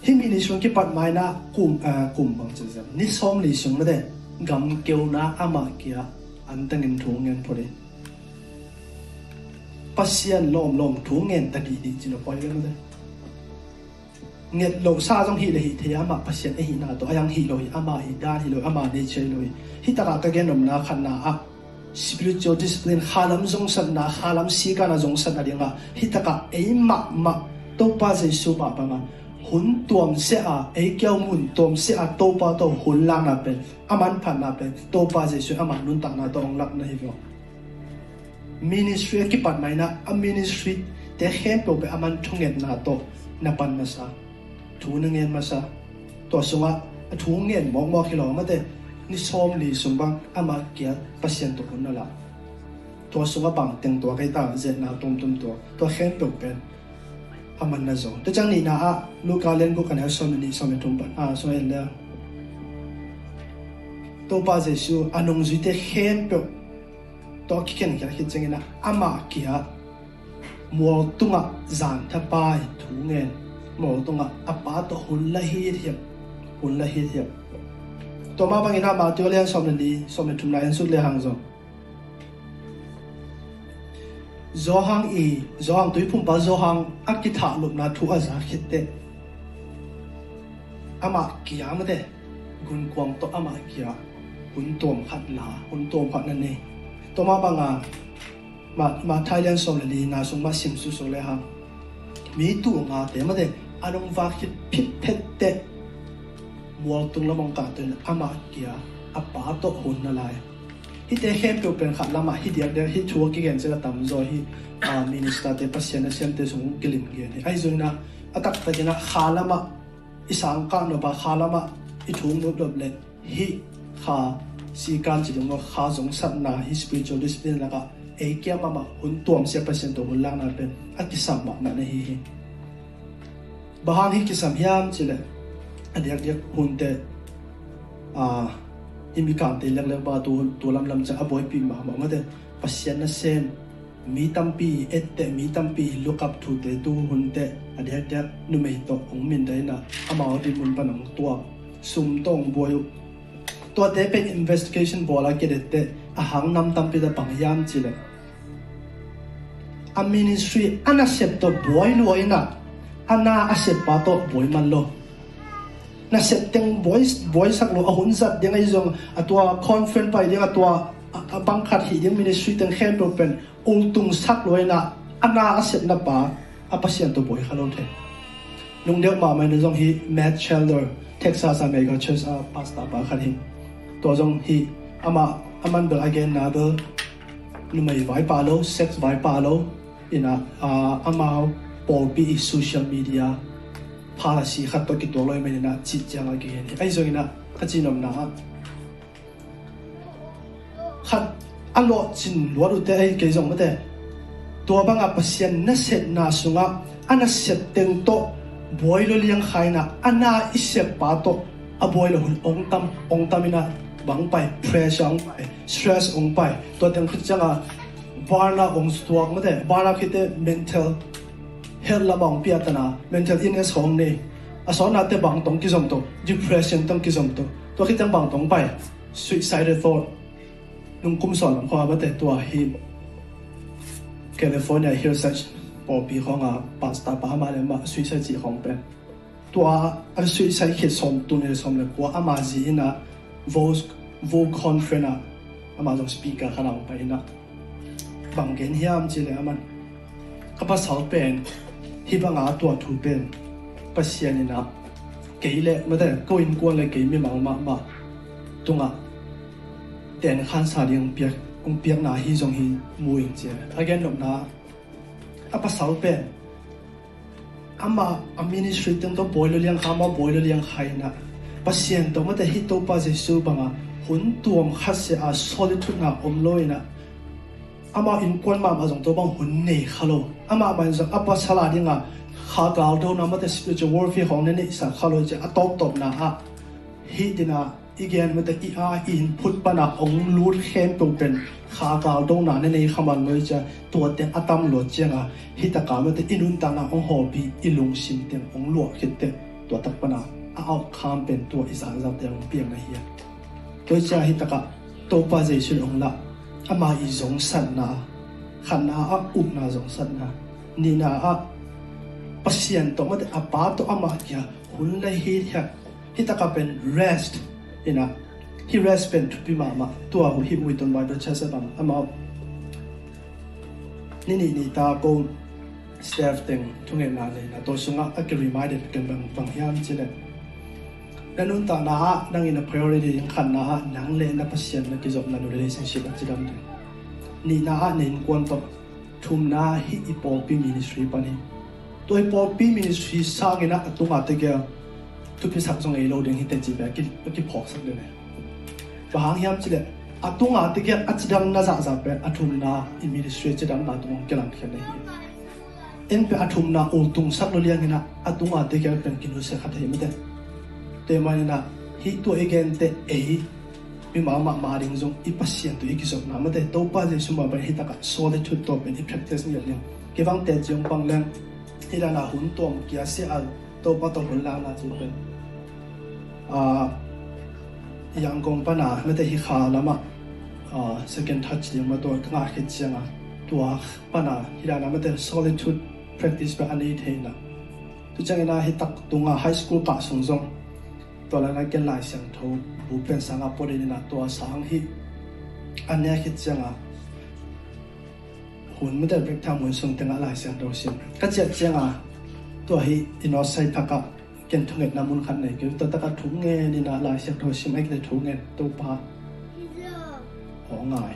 Hi mi ni shong ki pat mai na kum a kum bang chen zam ni som ni shong ma de. Gam keu na ama kia an tangin thu ngen pore pasian lom lom thu ngen ta di di chino poi gan de nget lo sa jong hi le hi the ma pasian e hi na to ayang hi lo hi ama hi da hi lo ama ne che lo hi hi ta ka gen nom na khan na a spiritual discipline halam jong san na halam si ka na jong san na ringa hi ta ka e ma ma to pa se su ba ba ma หุนตัวมเสียไอ้เกียวมุนตัวมเสียตัวปาโตัวหุ่นลานาเป็นอามันพันนาเป็นโตัวปาเจสุอามันนุนตักนาตัองรักนะฮิวมินิสทรีกี่ปันไหมนะอามินิสทรีแต่แค่ตัวไปอามันทงเงินนาโตัวนับปันมาซาถูนึงเงินมาซาตัวสงะถูเงินมองมองขี้หลอมาแต่นิชอมลีสุบังอามาเกียปัสยันตัวคนนั่นละตัวสงะบังเต็งตัวใกล้ตาเจนนาตุมตุมตัวตัวแค่ตัวเป็น aman na zo te chang ni na a lu len ko kan so ni so me tum a so en la to pa je su anong zu te hem po to ki ken kya ki chang na ama kia mo tunga zan tha thu mo tunga apa to hun la hi hun la hi hiam to ma bang ina ma to le som ni so me tum na en su le hang zo zo hang i zo hang tui phum ba zo hang akki tha lup na thu a za khit te. Ama kia ma de gun kwang to ama kia, hun tom khat la hun tom khat na ne. To ma banga ma ma thailand som le na sung ma sim su so le ha. Mi tu nga te ma de anong va khit phit phet te. Mual tung la mong ka te ama kia apa to hun na lai hi te hem pe pen khat lama, hi dia der hi chua ki gen che tam zo hi a minister te pasien na siam te sung kilim ge ni. Ai zo na, atak ta jena khalama isang ka no ba khalama i thum no dob le, hi, kha, si kan chi dong kha zong sat na, hi spiritual discipline la ka e kya ma ma, hun tuam se pasien to hun lang na pen akisam ma na hi hi. Bahang hi kisam hiam chile adiak diak hun te a imi kam te lek lek ba tu tu lam lam cha aboy pi ma ma ma de pasien na sem mi tampi ette mi tampi look up to te tu hun te ade te nu mei to ong min dai na ama di mun panang tua sum tong boy ตัวเตเป็น investigation บอลาเกเดเตอาหังนำตำปีดปังยาม na setting voice voice sak lo ahun zat ding ai zong. Atwa conference pai ding atwa bang khat hi ding ministry teng khem to pen. Ultung sak loina ana aset na pa apasian to boy khalon the. Nung deuh ma mai na zong hi matt chandler, texas america church a pastor pa khat hi. To zong hi, ama, aman bel again na bel numai vai pa lo, sex vai pa lo, ina, a amao por bi social media policy khát tôi cái tổ lôi mình là chỉ cho là cái này ai rồi na khát chỉ nằm na khát ăn lo chín lo được thế ai cái giống thế tua bang apa sian na set na sunga ana set teng to boy lo liang khai na ana isep pa to a boy lo hun ong tam ong tamina bang pai pressure ong pai stress ong pai to teng khut changa barna ong stuak mate barna khite mental her lamang piatana mental illness hong ne ason ate bang tong kizom to depression tong kizom to to ki tang bang tong pai suicide thought nung kum son lam khwa ba te to hi California here such ปอปีของอะปัสตาปามาเลยมาสุยใช้จีของเป็นตัวอันสุยใช้เขตสมตุนเลยสมเลยกว่าอามาจีนะวอลวอลคอนเฟรนะอามาลงสปีกเกอร์ขนาดไปนะบางเกณฑ์ยามจีเลยมันก็ภาษาเป็น hi banga tua thu pen pasian ina keile mate ko in ko le ke mi mang ma ma tunga ten khan sa ding piak ung piak na hi jong hi mu in che again nok na apa sau pen ama a ministry tem to boilo liang khama boilo liang khaina pasian to mate hi to pa jesu banga hun tuam khase a solitude na omloina อามาอินปนมามาจงตัวบังหุ่นนี่ฮัลโหลอามาบันจงอัปสลาดิงะขากล่าวดูนะมันจะสิ่งที่วอร์ฟีของนั่นนี่สักฮัลโหลจะอตบตบนะฮะฮีดินะอีกอย่างมันจะอีอาอินพุทธปนักองลูดเข้มตรงเป็นขากล่าวดูนะนั่นนี่ขมันเลยจะตัวเต็มอัตมหลดเจงะฮิตะกามันจะอินุนตานะองหอบีอิลุงสิมเต็มองหลวดเข็ดเต็มตัวตักปนักเอาคามเป็นตัวอิสานจับเต็มเปียงนะเฮียโดยจะฮิตะกะตัวปาเจชุนองละ อามาอีสงสันนาขันนาอับอุบนาสงสันนานีนาอับปัสยันตัวมันอาปาตัวอามาเกียหุ่นเลยฮิตฮะฮิตกะเป็น rest อินะฮิ rest เป็นทุบิมามาตัวหูฮิมวิตนไว้เป็นเชสบังอามานี่นี่นี่ตาโก staff เต็งทุกเงินนาเลยนะตัวสงะอัก reminded กันบางบางยามเจิเล nanun ta na ha nang in a priority yang khan na ha nang le na pasien na ki na no relationship at chidam de ni na ha nen kwan to thum na hi ipo pi ministry pa ni. To ipo pi ministry sang ina atunga te ge tu pi sak jong e lo ding hi te chi ba ki ki phok sak de ne ba hang hiam chi le atunga te ge achidam na za za pe athum na i ministry chidam na tung ke lang khen hi en pe athum na ul tung sak lo liang ina atunga te ge pen kinu se khat hi mi de. Te manina hi to again te e mi ma ma ma ring zong i pasien tu iki sok na ma te to pa je suma ba hi ta ka so de thu to pe ni practice ni le ke bang te jong pang lang hi la na hun tom kia se al to pa to hun la na chu pe a yang gong pa na ma te hi kha la ma a second touch di ma to ka khit changa tua pa na hi la na ma te solitude practice ba ani the na tu chang na hi tak tunga high school ka song zong ตัวละนักเกลายเสียงทูบูเป็นสังอปดินะตัวสังฮิอันนี้คิดจังอะหุ่นไม่ได้เบรกทำหุ่นส่งแต่งอะไรเสียงตัวเสียงก็เจ็ดจังอะตัวฮิอินอสไซทักะเกินทุงเงินน้ำมันขันไหนคือตัวตะกัถุงเงินนี่นะลายเสียงตัวเสียงไม่ได้ถุงเงินตัวปาของง่าย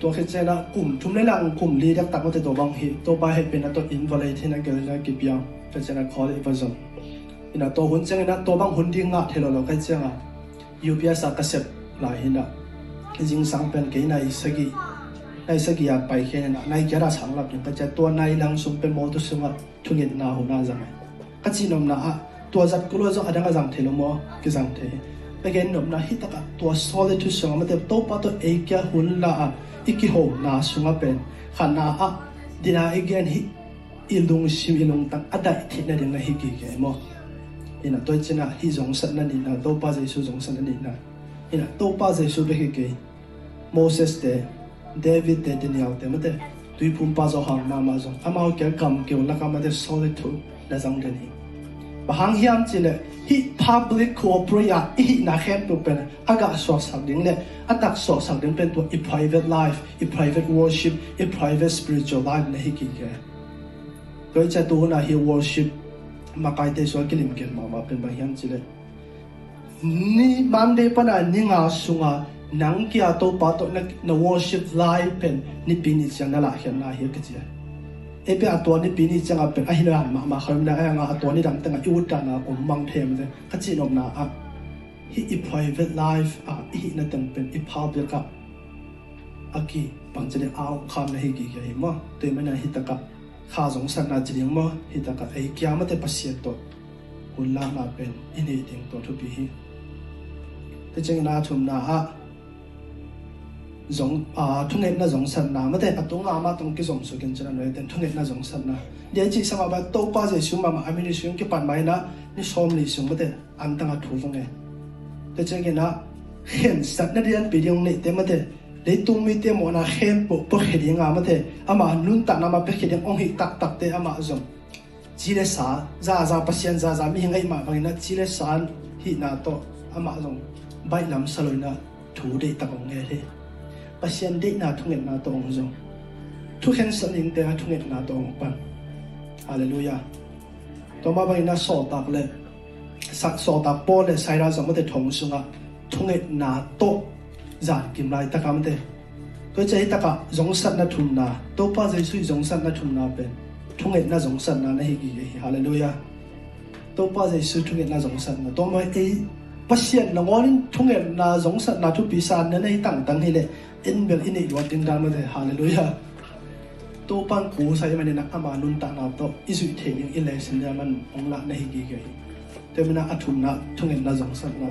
ตัวคิดใจนะกลุ่มทุ่มในหลังกลุ่มลีดักตักมาแต่ตัวบางฮิตัวปาให้เป็นตัวอินวอลเลที่นั่นเกิดนะกิบยังก็จะนะคอร์ดอีเวอร์ซอน ina, to hun chang ina, to bang hun ding nga, thelo lo kai chang a. UPS a ka sep la hin da jing sang pen ke nai sagi nai sagi ya pai khe na nai kya ra sang la ka cha to nai lang sum pen mo to sunga thungin na hu na jang ka chi nom na a to zat ko lo zo adanga jang thelo mo ki jang the. Again nom na hitaka tua solitude e sunga mate to pa to e kya hun la a iki ho na sunga pen. Khana a dina again e hi ilung sim ilung tak ada thina ding na hi ki ke mo. Ina to china hi jong san na ni na to pa jesu jong san na ni na ina to pa jesu be hi ke moses te david te daniel te mate tui pum pa zo hang ma ma zo ama ke kam ke la ka ma de solitude na jang de ni bahang hiam chile hi public cooperate hi na khem tu pen aga so sak ding le atak so sak ding pen tu i private life i private worship i private spiritual life na hi ki ke koi cha tu na hi worship มาไปเตชัวกิลิมเก็บมามาเป็นบางอย่างสิเลยนี่มันเดปนะนี่งาสุงานังกี้อาตัวปัตตนักนวอชิฟไลเป็นนี่ปินี้จังนั่นละเห็นน่าเห็ยกันจีเอเป็นอาตัวนี่ปีนี้จังเป็นอหิรันมามาเขายนะเองอาตัวนี่ดำตั้งอายุดันอาอมบังเทมเลยขจีนอมนาอะฮีอี private life อะฮีนั่นตั้งเป็นอีพาวเบกับอะกี้ปังจะได้เอาคำในฮีกี่กี่มั้งตัวไม่น่าฮิตกับ kha jong san na chi ma hi ta kia mà kya ma te pasien to kun là bên in hệ ding to thu bí hi te chang là thum na a giống à thu nghệ na giống sân na mà thế à tung ama tung cái giống số kiến chân nói tên thu nghệ na giống sân na để chỉ sang mà tàu ba giờ xuống mà mà anh mình xuống cái bàn máy na ni xóm li xuống mà thế anh tăng thu phong nghe thế chứ là, hiện sát na đi anh bị điong này thế mà lấy tung mi tiêm mà na hiện bộ bộ cái điong à mà thế. Ama nun ta na mà bị cái điong ông hít tắc tắc thế ama à giống chỉ là sa ra ra pasien ra ra mi hình ấy mà vậy nó chỉ là sa hít na to ama giống bay làm sao na thu để tắc ông nghe thế. Pasien de na thunget na tong zo thu khen san in te à thunget na tong pan hallelujah. To ma vậy na so tak le sak so tak po le sai ra zo mo te thong sunga thunget na to zan kim lai ta kam te. To chai ta ka jong sat na thum na. To pa jai sui jong sat na thum na pen. Thung na jong sat na na hi gi hallelujah. To pa jai sui thung na jong sat na. To mai e pasien na ngorin thung na jong sat na thu pi san na nei tang tang hi le. In bel in ei lo ting dan ma de hallelujah. To pan ku sa ma ne na ama nun ta na to isu the ni in le sin ya man. Ong la na hi gi gi te mina athum na thung na jong sat na.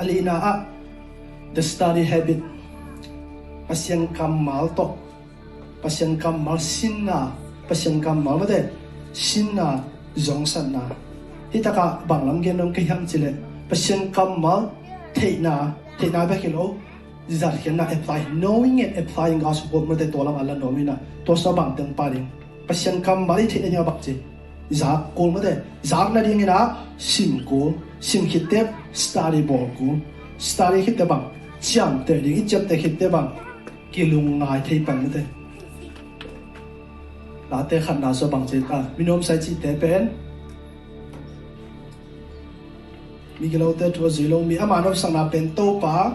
Ali na a the study habit. Pasien kamal to. Pasien kamal sinna. Pasien kamal de sinna jong na. hitaka banglam genom ke yam chile. Pasien kamal theina. Theina ba kilo zar kenna apply. Knowing it applying god's word mate tolam alla nomina to sa bang tang parin pasien kamal theina nya bak zar za kol mate zar na ding na sin ko sin khitep study bo ko study khitep bang. Te bang chiam cái ding chap khi tế bằng. Kỳ lùng ngài thấy bằng thế là la khăn khan so bằng che ta. Ôm sai chỉ te pen mi tế thua dưới lông mi amano sang na pen to pa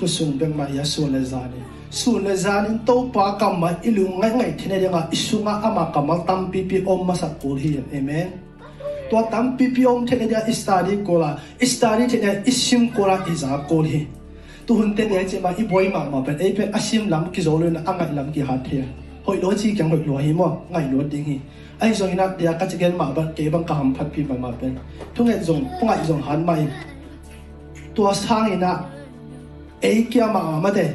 thu sung beng ma ya su le zani su le zani to pa kam mà ilu ngay ngai thine nga isunga ama kamal tam pi pi ôm mà sa kul hi amen. Tua tam pi pi om thine dia study kola study thine isim kola iza cô hi tu hun te ne che ma i boy ma ma pen e pe asim lam ki zo le na angai lam ki hat he hoi lo chi kyang hoi lo hi mo ngai lo ding hi ai zong ina dia ka che gen ma ba ke bang ka ham phat pi ma ma pen tu ngai zong pungai zong han mai tua sang ina e kia ma ma de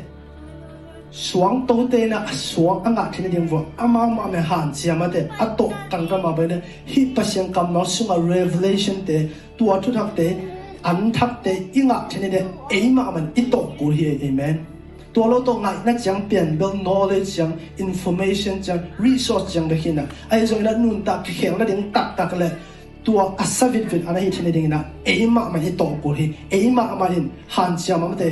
xuống tô tê na xuống ang ngã thiên điện vô ama mà mẹ hàn chia mà thế à tổ căng cái mà bên này hít bát sen cầm nó xuống à revelation thế tua thu thắc thế ăn thắc thế ý ngã thiên điện ấy mà mình ít tổ cú hi amen tua lo to ngại na chẳng biển build knowledge chẳng information chẳng resource chẳng được hin na ai rồi na nun ta cái khéo na điện tắc tắc lệ tua asavit vit ana hi thiên điện na ấy mà mình ít tổ cú hi ấy mà mình hàn chia mà thế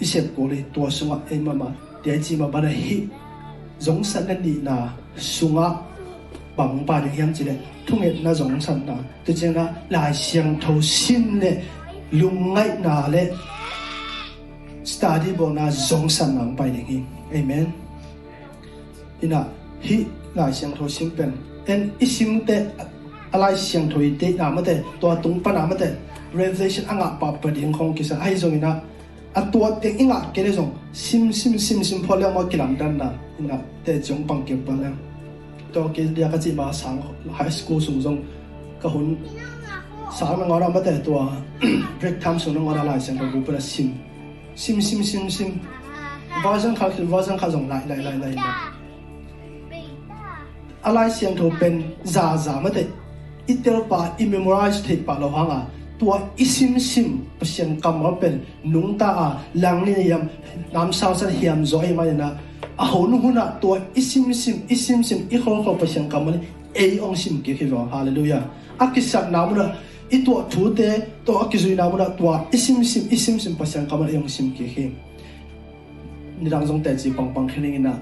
isep ko le tua sunga e mama dia chi ma bana hi zong san na ni na sunga bang ba de hiam chi le thung et na zong san na te chen lai siang tho sim le lung ngai na le study bo na zong san nang pai hi amen ina lai siang tho sim pen en isim te alai siang tho te na ma te to tung pa na ma te revelation anga pa pa ding khong kisa ai zong ina atwa te inga kele zong sim sim sim sim phole mo kilam dan na ina te jong pang ke pa lang ตัวกิจเดียกจิมาสังไฮสคูลสูงจงก็หุ่นสามงอราม่แต่ตัวเร็กทำสูงงอราลายเสียงของกูเป็นซิมซิมซิมซิมซิมว่าจังเขาคือว่าจังเขาส่งไล่ไล่ไล่ไล่อะไรเสียงถูกเป็นจาจาไม่แต่อิตาลีปาอิมมูราจเทปาเราหงอะตัวอิซิมซิมเสียงกำว่าเป็นนุ่งตาหลังนี่ยามน้ำซาวสันเฮียมจอยมาเนี่ยนะ a ho nu huna tua isim sim isim sim i khol khol pasian kam ma ei ong sim ke ke hallelujah akisak namuna itu thu te to akizui namuna to isim sim isim sim pasian kam ma ong sim ke ke ni dang jong te chi pang pang khening na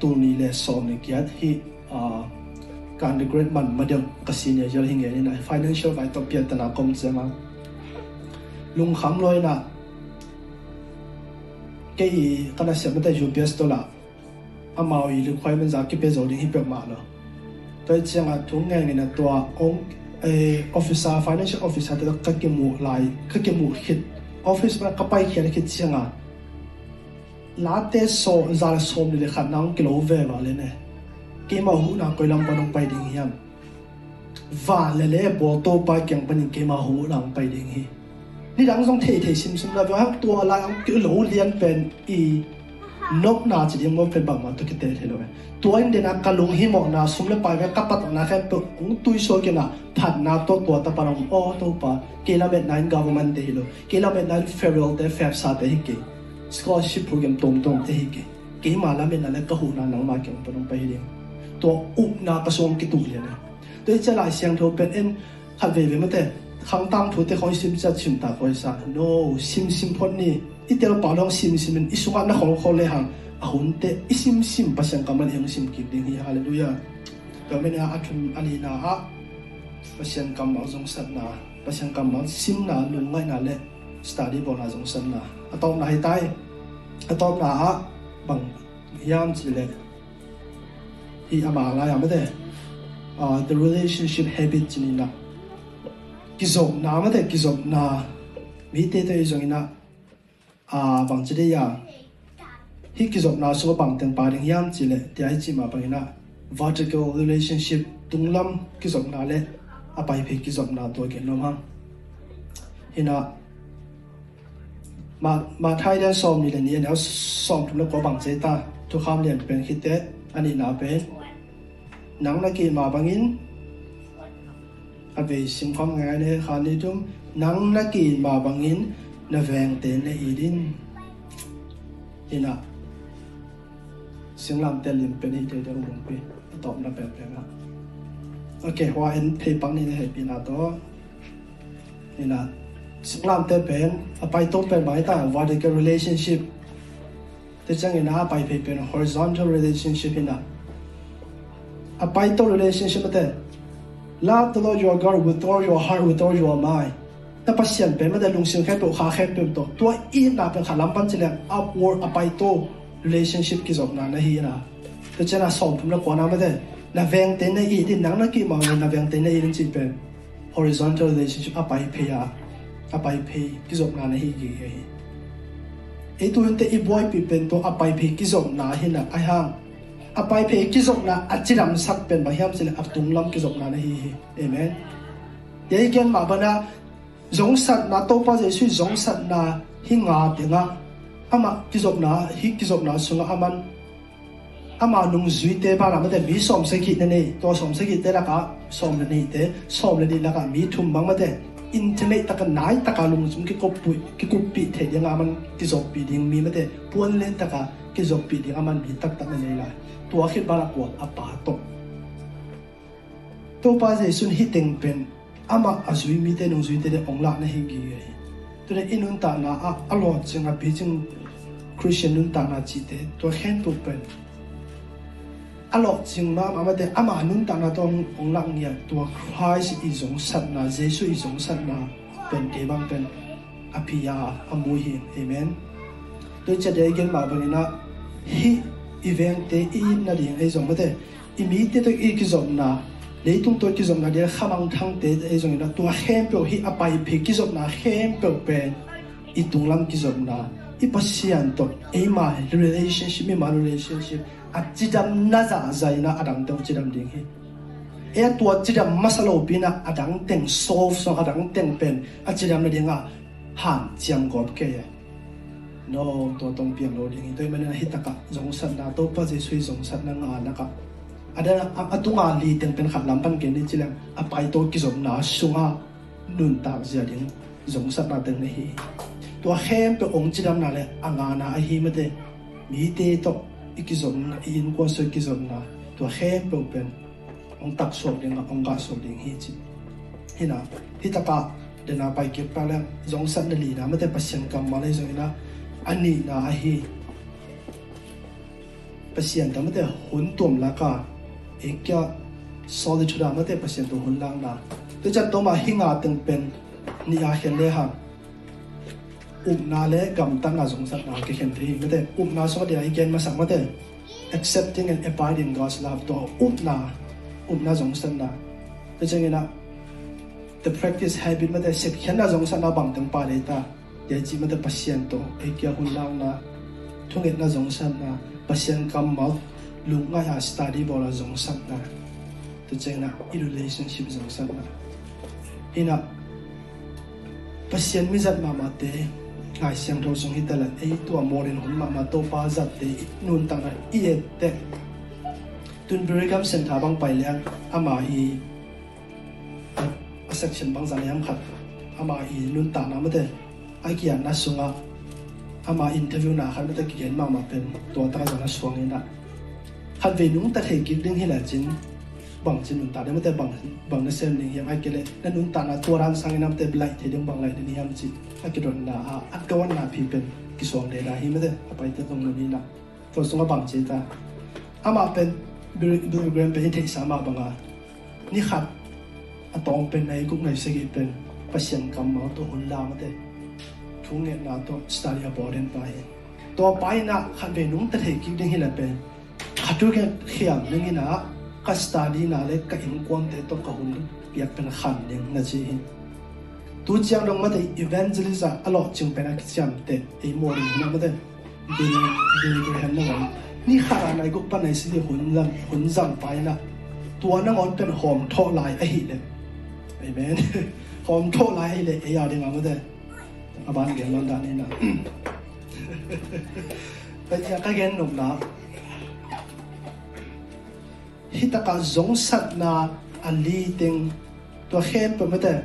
tu ni le som ni kiat hi a kan the great man madam kasine jal hinge ni na financial vai to pia tana kom chema lung kham loi na 给伊，当然想不到就别多啦。阿毛伊就快门闸给别走的去表嘛了。对，这样土眼的那多，on 诶，officer financial officer 的各个木来，各个木去 office 嘛，各摆起来去这样。拉得手，咱手里的看那个老外嘛嘞呢，给嘛胡那个人把弄摆定样，话嘞嘞，波多摆讲把你给嘛胡那摆定去。ni rang song thei thei sim sim la wa hak tua la ang ki lo lian pen i nok na chi ding mo pen ba ma to ki te the lo tua in de na ka lung hi mo sum le pa ve ka pat na khem to ung tui so ke na phat na to to ta pa rong o to pa ke la bet nine government de lo ke la bet nine federal de fab sa de ki scholarship program tom tom te ki ke ma la me na le ka hu na nang ma ke pa rong pa hi to up na ka som ki tu le na to che lai siang tho pen en khat ve ve ma te khang tam thu te khoi sim cha chim ta khoi sa no sim sim phon ni i tel pa dong sim sim in isuka na khol khol le hang a hun te i sim sim pa sang kamal hang sim ki ding hi hallelujah to me na athum ani na ha pa sang kamal jong sat na pa sang kamal sim na lu ngai na le study bo na jong san na atom na hai tai atom na ha bằng yam chi le hi ama la ya me de the relationship habit ni na kizok na mate kizok na mi te te jong ina a à, bang chi de ya à. hi kizok na so bang teng pa ding yam chi le ti ai chi ma bang ina vertical relationship tunglam kizok na le a à, pai phe kizok na to ke no ma hina mà ma thai den som ni le ni ne xóm chúng nó có bằng che ta. Thuộc ham liền bên khi pen anh te nào bên nắng là kỳ mà bằng in a ve sim khom ngai ne khan ni tum nang na ki ma bangin na veng te ne idin ina sing lam te lim pe ni te de rum pe top na pe pe na okay wa en pe pang ni ne he pi na to ina sing lam te pen a pai to pe mai ta, vertical relationship. Te chang ina a pai pe pen horizontal relationship ina a pai to relationship te Love the Lord your God with all your heart, with all your mind. Ta pasyan pe mada lungsin kay to kha khay pe to. To i na pe kha lampan chile upward apai to relationship ki zop na na hi na. Ta chena som pum na ko na made. Na veng te na i din nang na ki ma na veng te na i din chi pe. Horizontal relationship apai pe ya. Apai pe ki zop na na hi gi hi. Ito hinte i boy pi pen to apai pe ki zop na hi na ai hang. apai pe kizokna achiram sak pen bahiam sel atum lam kizokna na hi hi amen ye gen ma bana zong sat na to pa jesu zong sat na hi nga te nga ama kizokna hi kizokna sunga aman ama nung zui te ba la ma de mi som se ki ne ne to som se ki te la ka som ne ni te som le ni la ka mi thum bang ma de internet ตะกันไหนตะกันลุงสมกิกบปุยกิกบปีเทียงามันกิจบปีดิงมีไม่ได้ป้วนเล่นตะกันกิจบปีดิงามันมีตักตักในนี้เลย ตัวคิดบารากวกอปาตกตัวปาเจสุนฮิตเองเป็นอามาอสุยมีเตนุสุยเต่องลัะนะฮิกีตัวอินุนตานาอัลลอฮ์จึงอภิจึงคริสเตียนนุนตานาจิตเตตัวเห็นตัวเป็นอัลลอฮ์จึงมาอามาแตอามาอนุนตานาตัวองลักเนี่ยตัวคริสต์อิสงสัตนาเจสุอิสงสัตนาเป็นเดบังเป็นอภิยาอมุฮิเอเมนโดยจะได้เกินมาบรินะฮิ evente i na ding ai zong ma de i mi te to i ki zong na le tung to ki zong na de khamang thang te ai zong na tu hem pe hi apai phe ki zong na hem pe pe i tung lam ki zong na i pasian to ai ma relationship mi ma relationship a chidam na za zai na adam to chidam ding hi e tu chidam masalo pina adang teng solve so adang teng pen a chidam na dinga han chiam gop ke ya no to tong piang lo ding toy man na hitaka jong sat na to pa je sui jong sat na nga na ka ada atunga li teng pen khat lam pan ke ni chilam apai to ki jom na sunga nun ta zia ding jong sat na teng hi to hem pe ong chilam na le anga na a hi ma te mi te to ki jom na in ko so ki jom na to hem pe pen ong tak so ding ong ga so ding hi chi hina hitaka เดินไปเก็บไปแล้วจงสันนลีนะไม่ได้ประชันกรรมมาเลยจงนะ ani na a hi pasien ta mate hun tum la ka ekya solitude mate pasien to hun lang na to chat to ma hinga teng pen ni a hen le ha um na le gam tang a jong san na ke hen thi mate um na so dia again ma sang mate accepting and abiding God's love to um na um na jong san na to chang ina the practice habit mate sek hen na jong san na bang teng pa le ta ya chi mate pasien to ekya hun lang na thunget na jong san na pasien kam mal lung nga ya study bola jong san na to chang na i relationship jong san na ina pasien mi zat ma ma te ngai siang tho song hitala ei to morin hun ma ma to pa zat te nun tang na i et te tun berigam sen tha bang pai liang ama i a section bang zan yam khat ama hi nun ta na ma te อากียนัะสุงะอามาอินเทอร์วิวนะขันตะเกียนมามาเป็นตัวตาจังสวงเองนะขันเวนุ่งตะเทกิดดิ้งให้หลายจินบังจินนุ่นตาได้ไม่แต่บังบังนันเซมนี่ยังไอเกลเลยนั่นนุ่นตาน้ตัวรังสังน้ำเต็มไหลเทียงบังไหลนี่ยังจินอากลโดนนะอัดกวนนาพีเป็นกิสวงเดลาฮิไม่ได้ไปเตะตรงนี้นะตัวสงะบังจินตาอามาเป็นบริลบิเกรนเป็นเที่สามาบังอะนี่ครับอตองเป็นในกุ๊กในสกิเป็นประเสียงกำเมาตัวหุ่นลามาเตุ้งเนนาตัวสตาร์ยบอเดนไปตัวไปนะขันเป็นนุ่มตะเทกิดิ้งฮิลเป็นขัดูแกอเขียมนึงนะกัสตาดีนาเล็กกับอิมควานเตตัวกหุ่นเปียกเป็นขันเนียงนะจีตัวเจียงลงมาแต่อีเวนจ์ลิซาอร่อจึงเป็นอาชีพเตะไอโมรินะมาแต่ดีดีกูเห็นนะวันนี่ขาดอะไรกุปันในสิ่งหุ่นลำหุ่นจังไปนะตัวนั่งอ่อนเป็นหอมท่อลายไอหิเลยไอแมนหอมท่อลายไอเลยไอยาเดียวมาแต่ aban gen lon da ni na bây giờ cái gen nục na hitaka zong sat na ali ting to khem pa mate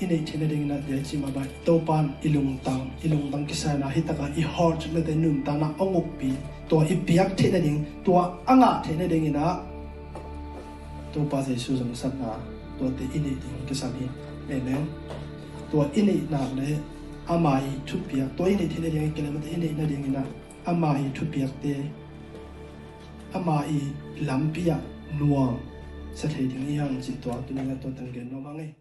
inei thina ding na de chi ma ba to pan ilung tang ilung tang kisa na hitaka i hort mate nun ta na onguk pi to i piak thina ding to anga thina ding ina to pa se su zong sat na to te inei ding kisa ni amen to inei na le amai thu piak to inei thina ding kele mate inei na ding ina amai thu piak te, amai lampia nuang. Sa thei ding yang chi to tu na to tang gen no ma ngai